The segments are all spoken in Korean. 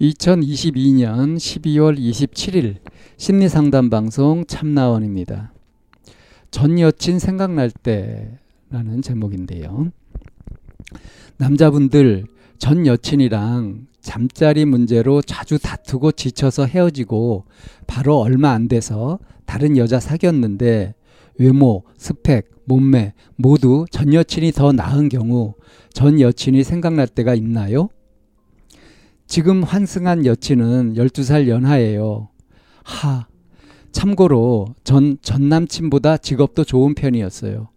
2022년 12월 27일 심리상담 방송 참나원입니다. 전 여친 생각날 때라는 제목인데요. 남자분들 전 여친이랑 잠자리 문제로 자주 다투고 지쳐서 헤어지고 바로 얼마 안 돼서 다른 여자 사귀었는데 외모, 스펙, 몸매 모두 전 여친이 더 나은 경우 전 여친이 생각날 때가 있나요? 지금 환승한 여친은 12살 연하예요. 하. 참고로 전 전 남친보다 직업도 좋은 편이었어요.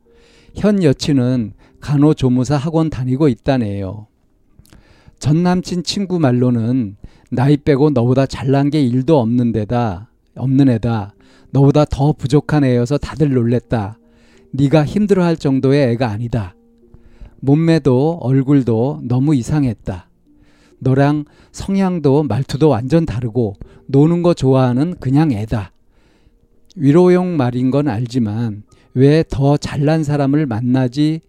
현 여친은 간호조무사 학원 다니고 있다네요. 전 남친 친구 말로는 나이 빼고 너보다 잘난 게 일도 없는 데다 없는 애다. 너보다 더 부족한 애여서 다들 놀랬다. 네가 힘들어할 정도의 애가 아니다. 몸매도 얼굴도 너무 이상했다. 너랑 성향도 말투도 완전 다르고 노는 거 좋아하는 그냥 애다. 위로용 말인 건 알지만 왜 더 잘난 사람을 만나지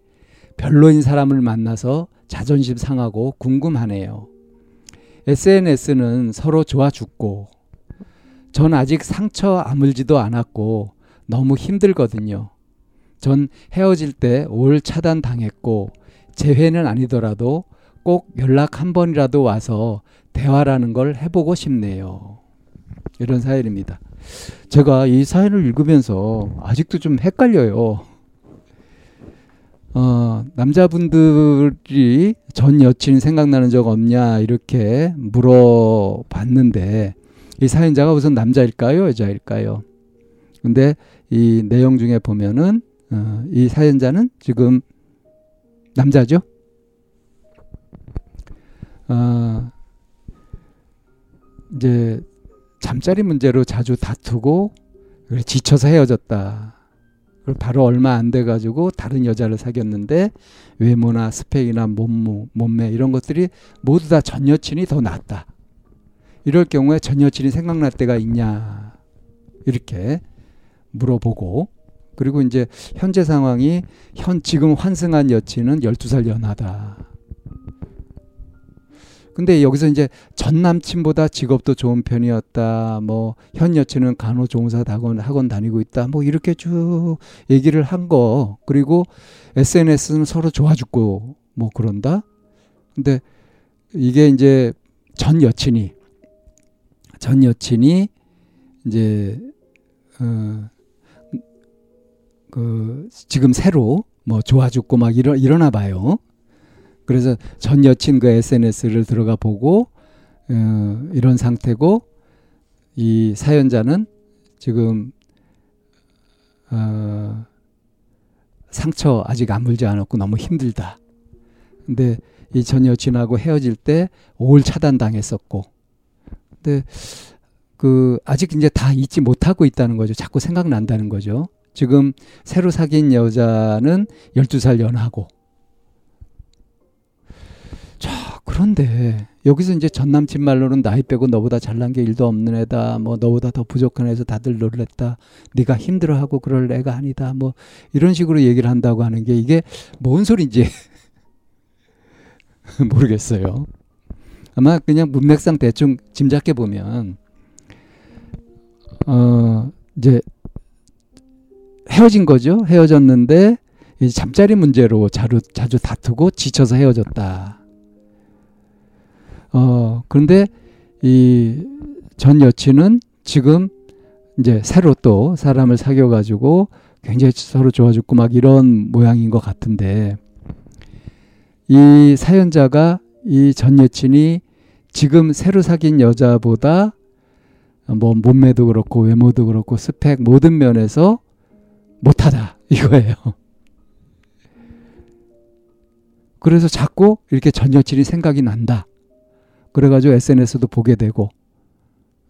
별로인 사람을 만나서 자존심 상하고 궁금하네요. SNS는 서로 좋아 죽고 전 아직 상처 아물지도 않았고 너무 힘들거든요. 전 헤어질 때 올 차단 당했고 재회는 아니더라도 꼭 연락 한 번이라도 와서 대화라는 걸 해보고 싶네요. 이런 사연입니다. 제가 이 사연을 읽으면서 아직도 좀 헷갈려요. 어, 남자분들이 전 여친 생각나는 적 없냐 이렇게 물어봤는데 이 사연자가 우선 남자일까요 여자일까요? 근데 이 내용 중에 보면은 어, 이 사연자는 지금 남자죠? 어, 이제 잠자리 문제로 자주 다투고 지쳐서 헤어졌다. 그리고 바로 얼마 안 돼 가지고 다른 여자를 사귀었는데 외모나 스펙이나 몸무, 몸매 이런 것들이 모두 다 전 여친이 더 낫다. 이럴 경우에 전 여친이 생각날 때가 있냐 이렇게 물어보고 그리고 이제 현재 상황이 현 지금 환승한 여친은 12살 연하다. 근데 여기서 이제 전 남친보다 직업도 좋은 편이었다. 뭐 현 여친은 간호조무사 학원 학원 다니고 있다. 뭐 이렇게 쭉 얘기를 한 거. 그리고 SNS는 서로 좋아 죽고 뭐 그런다. 근데 이게 이제 전 여친이 전 여친이 이제 어 그 지금 새로 뭐 좋아 죽고 막 이러 이러나 봐요. 그래서 전 여친 그 SNS를 들어가 보고 어, 이런 상태고 이 사연자는 지금 어, 상처 아직 안 물지 않았고 너무 힘들다. 근데 이 전 여친하고 헤어질 때올 차단 당했었고, 근데 그 아직 이제 다 잊지 못하고 있다는 거죠. 자꾸 생각난다는 거죠. 지금 새로 사귄 여자는 12살 연하고 자, 그런데 여기서 이제 전 남친 말로는 나이 빼고 너보다 잘난 게 일도 없는 애다. 뭐 너보다 더 부족한 애서 다들 놀랬다. 네가 힘들어하고 그럴 애가 아니다. 뭐 이런 식으로 얘기를 한다고 하는 게 이게 뭔 소리인지 모르겠어요. 아마 그냥 문맥상 대충 짐작해 보면 어 이제 헤어진 거죠. 헤어졌는데 잠자리 문제로 자주 자주 다투고 지쳐서 헤어졌다. 어, 그런데 이 전 여친은 지금 이제 새로 또 사람을 사귀어 가지고 굉장히 서로 좋아 죽고 막 이런 모양인 것 같은데 이 사연자가 이 전 여친이 지금 새로 사귄 여자보다 뭐 몸매도 그렇고 외모도 그렇고 스펙 모든 면에서 못하다 이거예요. 그래서 자꾸 이렇게 전 여친이 생각이 난다. 그래가지고 SNS도 보게 되고.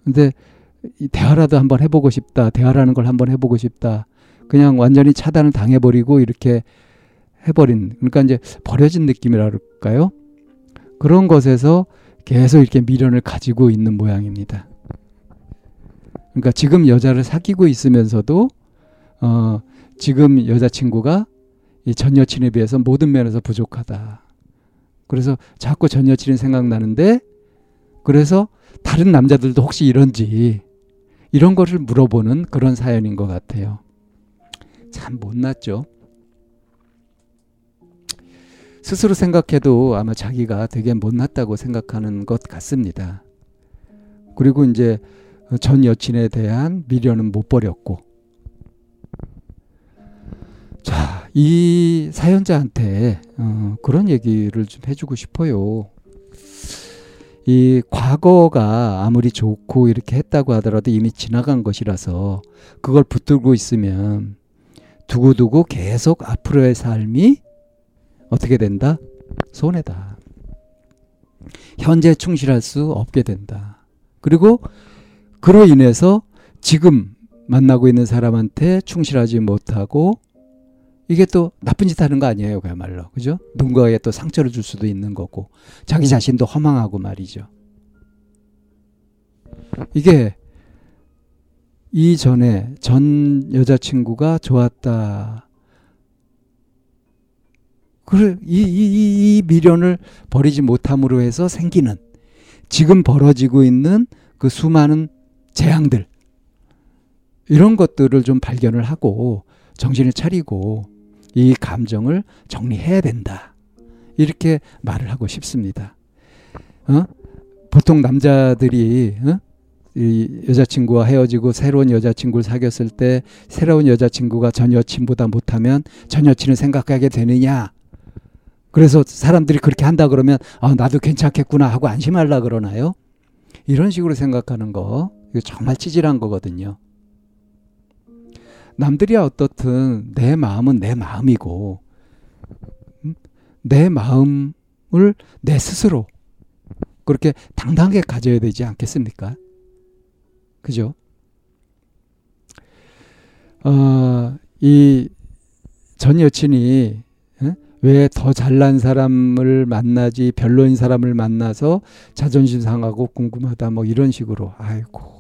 근데 이 대화라도 한번 해보고 싶다. 대화라는 걸 한번 해보고 싶다. 그냥 완전히 차단을 당해버리고 이렇게 해버린. 그러니까 이제 버려진 느낌이랄까요? 그런 것에서 계속 이렇게 미련을 가지고 있는 모양입니다. 그러니까 지금 여자를 사귀고 있으면서도 어 지금 여자친구가 이 전 여친에 비해서 모든 면에서 부족하다. 그래서 자꾸 전 여친이 생각나는데 그래서 다른 남자들도 혹시 이런지 이런 것을 물어보는 그런 사연인 것 같아요. 참 못났죠. 스스로 생각해도 아마 자기가 되게 못났다고 생각하는 것 같습니다. 그리고 이제 전 여친에 대한 미련은 못 버렸고. 자, 이 사연자한테 어, 그런 얘기를 좀 해주고 싶어요. 이 과거가 아무리 좋고 이렇게 했다고 하더라도 이미 지나간 것이라서 그걸 붙들고 있으면 두고두고 계속 앞으로의 삶이 어떻게 된다? 손해다. 현재 충실할 수 없게 된다. 그리고 그로 인해서 지금 만나고 있는 사람한테 충실하지 못하고 이게 또 나쁜 짓 하는 거 아니에요, 그야말로. 그죠? 누군가에 또 상처를 줄 수도 있는 거고, 자기 자신도 허망하고 말이죠. 이게 이전에 전 여자친구가 좋았다. 그래, 이, 이, 이 미련을 버리지 못함으로 해서 생기는 지금 벌어지고 있는 그 수많은 재앙들 이런 것들을 좀 발견을 하고 정신을 차리고 이 감정을 정리해야 된다. 이렇게 말을 하고 싶습니다. 어? 보통 남자들이 어? 이 여자친구와 헤어지고 새로운 여자친구를 사귀었을 때 새로운 여자친구가 전 여친보다 못하면 전 여친을 생각하게 되느냐? 그래서 사람들이 그렇게 한다 그러면 아 나도 괜찮겠구나 하고 안심하려 그러나요? 이런 식으로 생각하는 거 이거 정말 찌질한 거거든요. 남들이야 어떻든 내 마음은 내 마음이고 음? 내 마음을 내 스스로 그렇게 당당하게 가져야 되지 않겠습니까? 그죠? 어, 이 전 여친이 왜 더 잘난 사람을 만나지 별로인 사람을 만나서 자존심 상하고 궁금하다 뭐 이런 식으로 아이고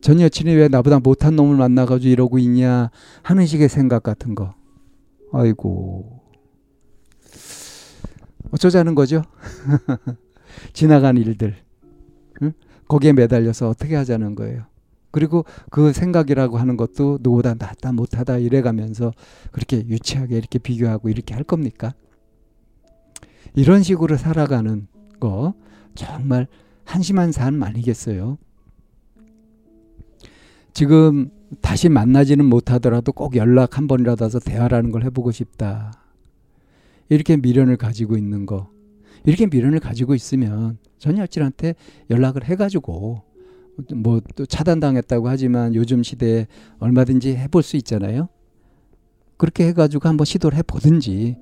전 여친이 왜 나보다 못한 놈을 만나가지고 이러고 있냐 하는 식의 생각 같은 거. 아이고. 어쩌자는 거죠? 지나간 일들. 응? 거기에 매달려서 어떻게 하자는 거예요. 그리고 그 생각이라고 하는 것도 누구보다 낫다 못하다 이래가면서 그렇게 유치하게 이렇게 비교하고 이렇게 할 겁니까? 이런 식으로 살아가는 거 정말 한심한 삶 아니겠어요? 지금 다시 만나지는 못하더라도 꼭 연락 한 번이라도 해서 대화라는 걸 해보고 싶다. 이렇게 미련을 가지고 있는 거. 이렇게 미련을 가지고 있으면 전 여친한테 연락을 해가지고 뭐 또 차단당했다고 하지만 요즘 시대에 얼마든지 해볼 수 있잖아요. 그렇게 해가지고 한번 시도를 해보든지.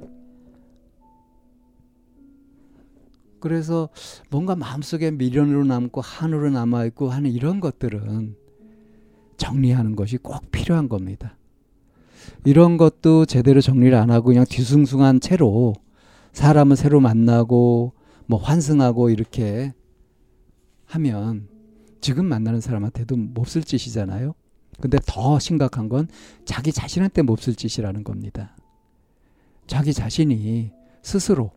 그래서 뭔가 마음속에 미련으로 남고 한으로 남아있고 하는 이런 것들은 정리하는 것이 꼭 필요한 겁니다. 이런 것도 제대로 정리를 안 하고 그냥 뒤숭숭한 채로 사람을 새로 만나고 뭐 환승하고 이렇게 하면 지금 만나는 사람한테도 몹쓸 짓이잖아요. 근데 더 심각한 건 자기 자신한테 몹쓸 짓이라는 겁니다. 자기 자신이 스스로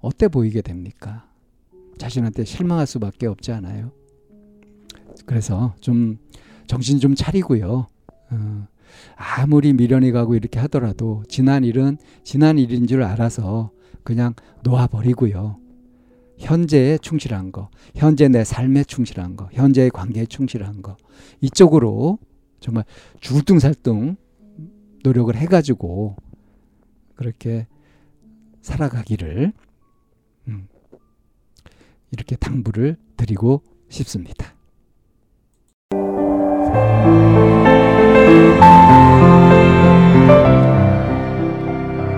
어때 보이게 됩니까? 자신한테 실망할 수밖에 없지 않아요. 그래서 좀 정신 좀 차리고요. 어, 아무리 미련이 가고 이렇게 하더라도 지난 일은 지난 일인 줄 알아서 그냥 놓아버리고요. 현재에 충실한 거, 현재 내 삶에 충실한 거, 현재의 관계에 충실한 거, 이쪽으로 정말 죽을둥살둥 노력을 해가지고 그렇게 살아가기를 음, 이렇게 당부를 드리고 싶습니다.